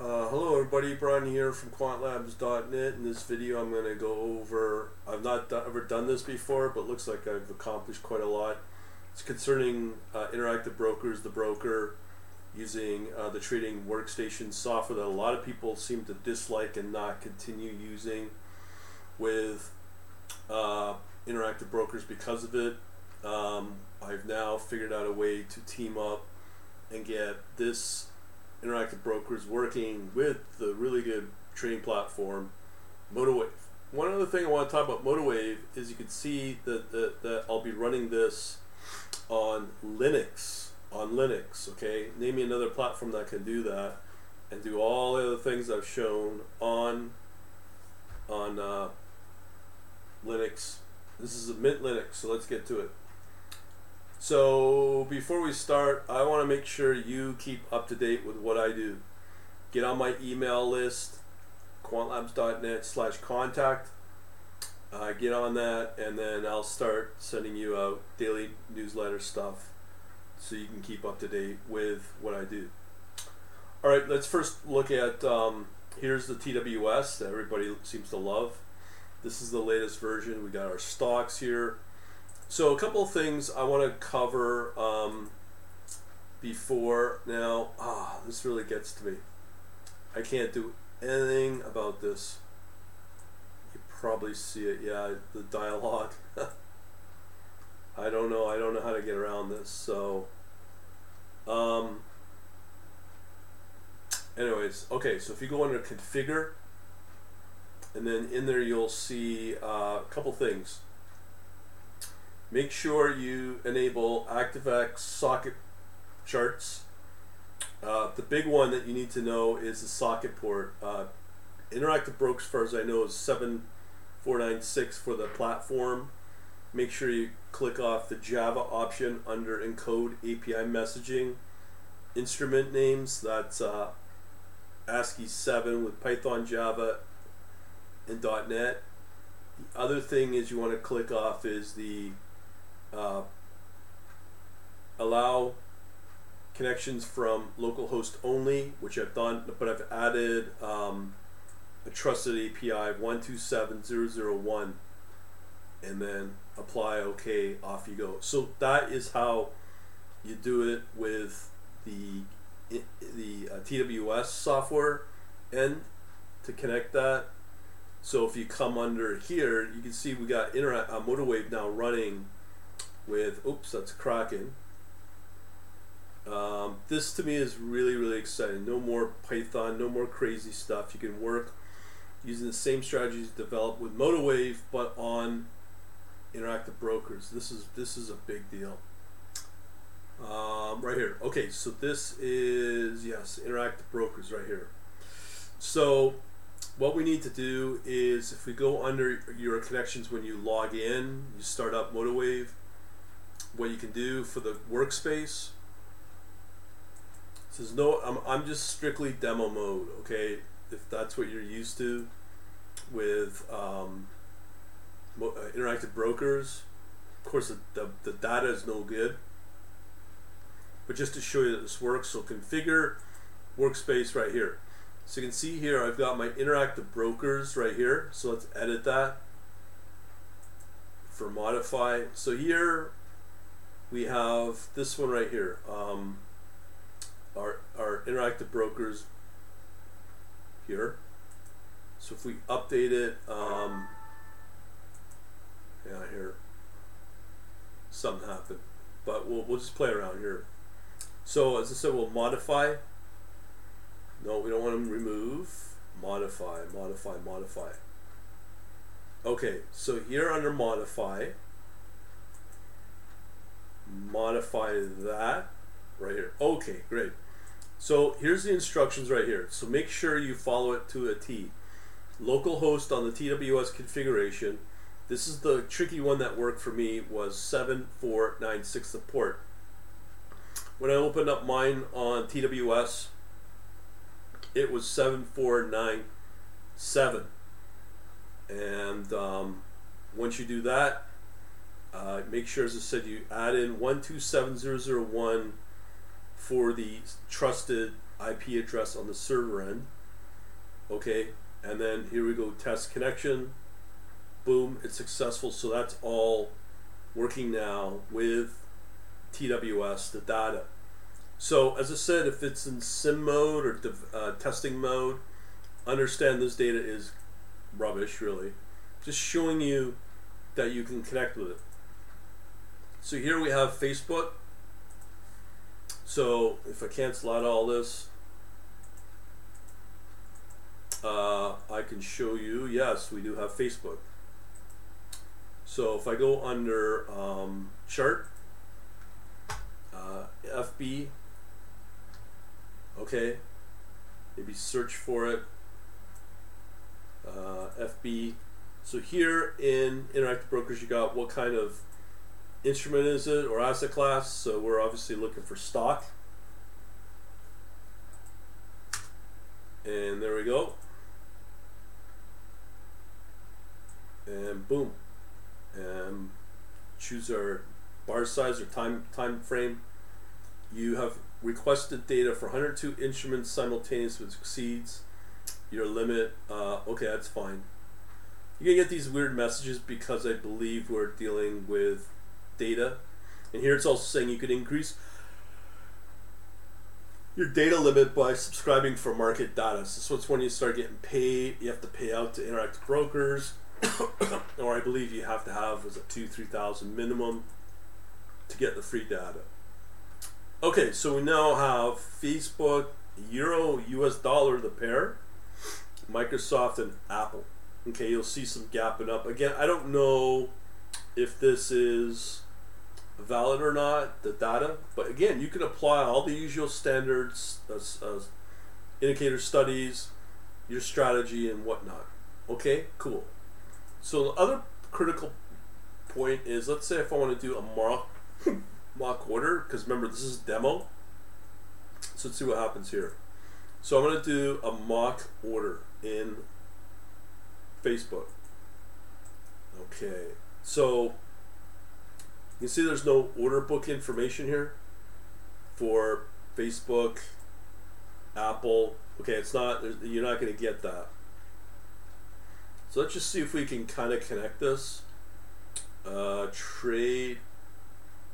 Uh, hello everybody, Brian here from quantlabs.net. In this video I'm going to go over, I've not ever done this before, but looks like I've accomplished quite a lot. It's concerning uh, Interactive Brokers, the broker, using uh, the trading workstation software that a lot of people seem to dislike and not continue using with uh, Interactive Brokers because of it. Um, I've now figured out a way to team up and get this interactive brokers working with the really good trading platform MotiveWave. One other thing I want to talk about MotiveWave is you can see that, that, that I'll be running this on Linux. On Linux, okay? Name me another platform that can do that and do all the other things I've shown on on uh, Linux. This is a Mint Linux, so let's get to it. So before we start, I want to make sure you keep up to date with what I do. Get on my email list, quantlabs.net slash contact. Uh, get on that, and then I'll start sending you out daily newsletter stuff so you can keep up to date with what I do. All right, let's first look at um, here's the TWS that everybody seems to love. This is the latest version. We got our stocks here. So a couple of things I want to cover um, before now. Ah, this really gets to me. I can't do anything about this. You probably see it. Yeah, the dialogue. I don't know. I don't know how to get around this. So, um, anyways, okay. So if you go under configure, and then in there you'll see uh, a couple things make sure you enable ActiveX socket charts. Uh, the big one that you need to know is the socket port. Uh, Interactive Broke, as far as I know, is 7496 for the platform. Make sure you click off the Java option under Encode API Messaging. Instrument names, that's uh, ASCII 7 with Python, Java, and .NET. The other thing is you want to click off is the uh, allow connections from localhost only, which I've done, but I've added um, a trusted API 127001 and then apply OK, off you go. So that is how you do it with the the uh, TWS software end to connect that. So if you come under here, you can see we got Inter- uh, MotiveWave now running with oops that's Kraken. Um, this to me is really really exciting. No more Python, no more crazy stuff. You can work using the same strategies developed with MotiveWave, but on interactive brokers. This is this is a big deal. Um, right here. Okay, so this is yes, interactive brokers right here. So what we need to do is if we go under your connections when you log in, you start up MotiveWave what you can do for the workspace. Says no, I'm, I'm just strictly demo mode, okay? If that's what you're used to with um, uh, interactive brokers. Of course, the, the, the data is no good. But just to show you that this works, so configure workspace right here. So you can see here, I've got my interactive brokers right here. So let's edit that for modify. So here we have this one right here. Um, our, our interactive brokers here. So if we update it, um, yeah, here, something happened. But we'll, we'll just play around here. So as I said, we'll modify. No, we don't want to remove. Modify, modify, modify. Okay, so here under modify, modify that right here. Okay, great. So here's the instructions right here. So make sure you follow it to a T. Localhost on the TWS configuration. This is the tricky one that worked for me was 7496 support. When I opened up mine on TWS, it was 7497. And um, once you do that, uh, make sure, as I said, you add in 127001 for the trusted IP address on the server end. Okay, and then here we go test connection. Boom, it's successful. So that's all working now with TWS, the data. So as I said, if it's in sim mode or uh, testing mode, understand this data is rubbish, really. Just showing you that you can connect with it. So here we have Facebook. So if I cancel out all this, uh, I can show you, yes, we do have Facebook. So if I go under um, chart, uh, FB, okay, maybe search for it, uh, FB. So here in Interactive Brokers, you got what kind of instrument is it or asset class. So we're obviously looking for stock. And there we go. And boom. And choose our bar size or time time frame. You have requested data for 102 instruments simultaneously which exceeds your limit. Uh, okay, that's fine. You can get these weird messages because I believe we're dealing with data. And here it's also saying you could increase your data limit by subscribing for market data. So it's when you start getting paid, you have to pay out to interactive brokers, or I believe you have to have was a two, three thousand minimum to get the free data. Okay, so we now have Facebook, Euro, US dollar, the pair, Microsoft, and Apple. Okay, you'll see some gapping up. Again, I don't know if this is valid or not, the data. But again, you can apply all the usual standards, uh, as, as uh, indicator studies, your strategy, and whatnot. Okay, cool. So the other critical point is, let's say if I want to do a mock mock order, because remember this is demo. So let's see what happens here. So I'm going to do a mock order in Facebook. Okay, so you see there's no order book information here for Facebook, Apple. Okay, it's not, you're not going to get that. So let's just see if we can kind of connect this. Uh, trade,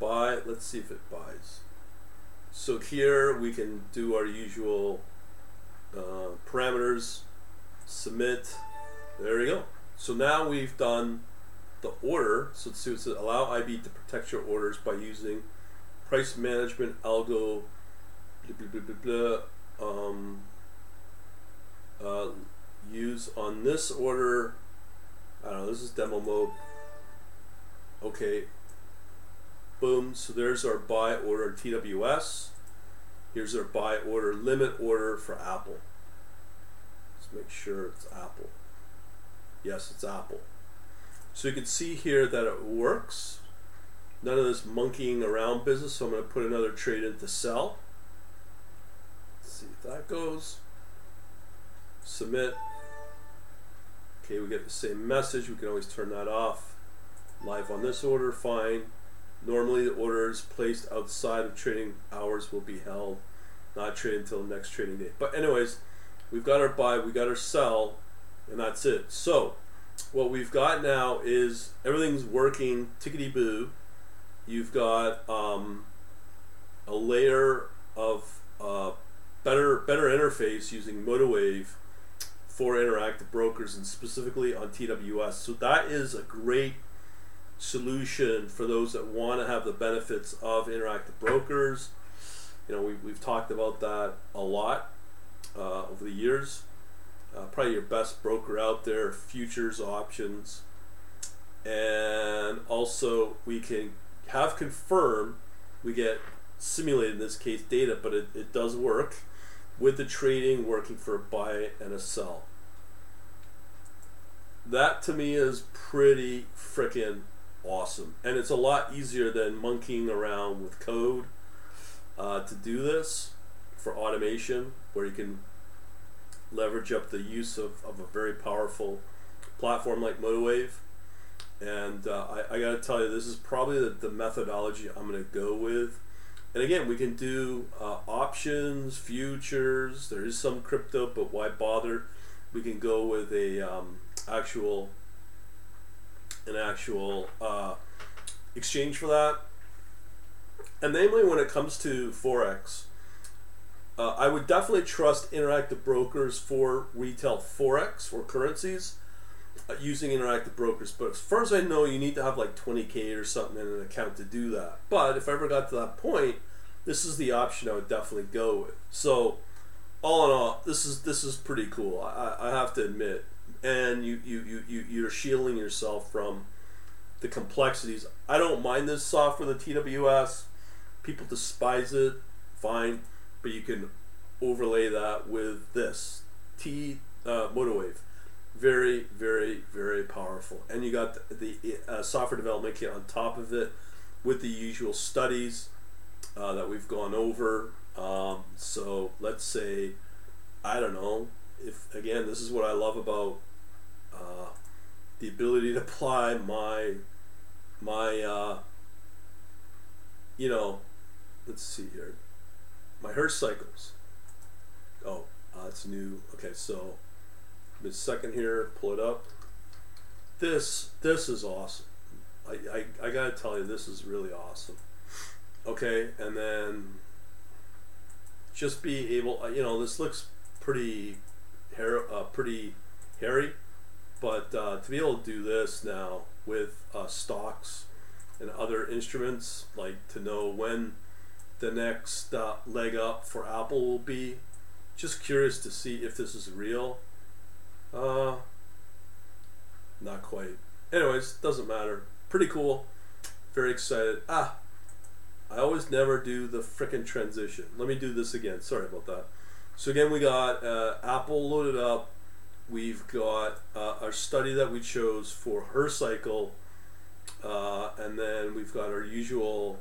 buy, let's see if it buys. So here we can do our usual uh, parameters, submit, there we go. So now we've done the order. So let's see what it says. Allow IB to protect your orders by using price management algo. Blah, blah, blah, blah, um, uh, use on this order. I don't know. This is demo mode. Okay. Boom. So there's our buy order TWS. Here's our buy order limit order for Apple. Let's make sure it's Apple. Yes, it's Apple. So you can see here that it works. None of this monkeying around business. So I'm going to put another trade into sell. Let's see if that goes. Submit. Okay, we get the same message. We can always turn that off. Live on this order, fine. Normally the orders placed outside of trading hours will be held, not traded until the next trading day. But anyways, we've got our buy, we got our sell, and that's it. So what we've got now is everything's working tickety boo. You've got um, a layer of uh, better better interface using MotiveWave for interactive brokers and specifically on TWS. So that is a great solution for those that want to have the benefits of interactive brokers. You know, we, we've talked about that a lot uh, over the years uh, probably your best broker out there, futures options. And also, we can have confirmed, we get simulated in this case data, but it, it does work with the trading working for a buy and a sell. That to me is pretty freaking awesome. And it's a lot easier than monkeying around with code uh, to do this for automation, where you can leverage up the use of, of a very powerful platform like MotiveWave. And uh, I, I got to tell you, this is probably the, the methodology I'm going to go with and again, we can do uh, options, futures. There is some crypto, but why bother? We can go with a um, actual an actual uh, exchange for that. And namely, when it comes to forex, uh, I would definitely trust interactive brokers for retail forex or currencies uh, using interactive brokers. But as far as I know, you need to have like 20k or something in an account to do that. But if I ever got to that point, this is the option I would definitely go with. So, all in all, this is this is pretty cool. I, I have to admit, and you you you you you're shielding yourself from the complexities. I don't mind this software, the TWS. People despise it, fine, but you can overlay that with this T uh, MotiveWave. Very, very, very powerful. And you got the, the uh, software development kit on top of it with the usual studies uh, that we've gone over. Um, so let's say, I don't know, if again, this is what I love about uh, the ability to apply my my uh, you know let's see here my Hurst cycles. Oh uh, it's new. Okay so a second here pull it up. This this is awesome. I, I, I gotta tell you this is really awesome. Okay and then just be able uh, you know this looks pretty hair uh, pretty hairy but uh, to be able to do this now with uh, stocks and other instruments, like to know when the next uh, leg up for Apple will be, just curious to see if this is real. Uh, not quite. Anyways, doesn't matter. Pretty cool. Very excited. Ah, I always never do the frickin' transition. Let me do this again. Sorry about that. So again, we got uh, Apple loaded up We've got uh, our study that we chose for Hurst cycle, uh, and then we've got our usual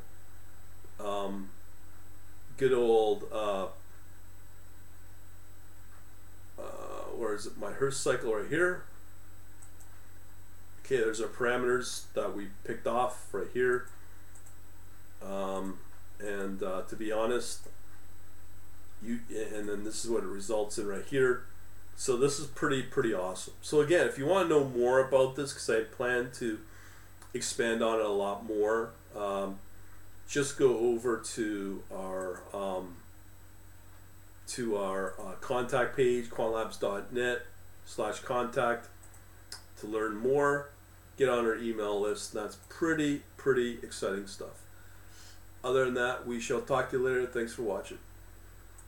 good old uh, uh where is it? My Hurst cycle right here. Okay, there's our parameters that we picked off right here. Um, and uh, to be honest, you and then this is what it results in right here. So this is pretty pretty awesome. So again, if you want to know more about this, because I plan to expand on it a lot more, um, just go over to our um, to our uh, contact page, quantlabs.net slash contact to learn more. Get on our email list. That's pretty pretty exciting stuff. Other than that, we shall talk to you later. Thanks for watching.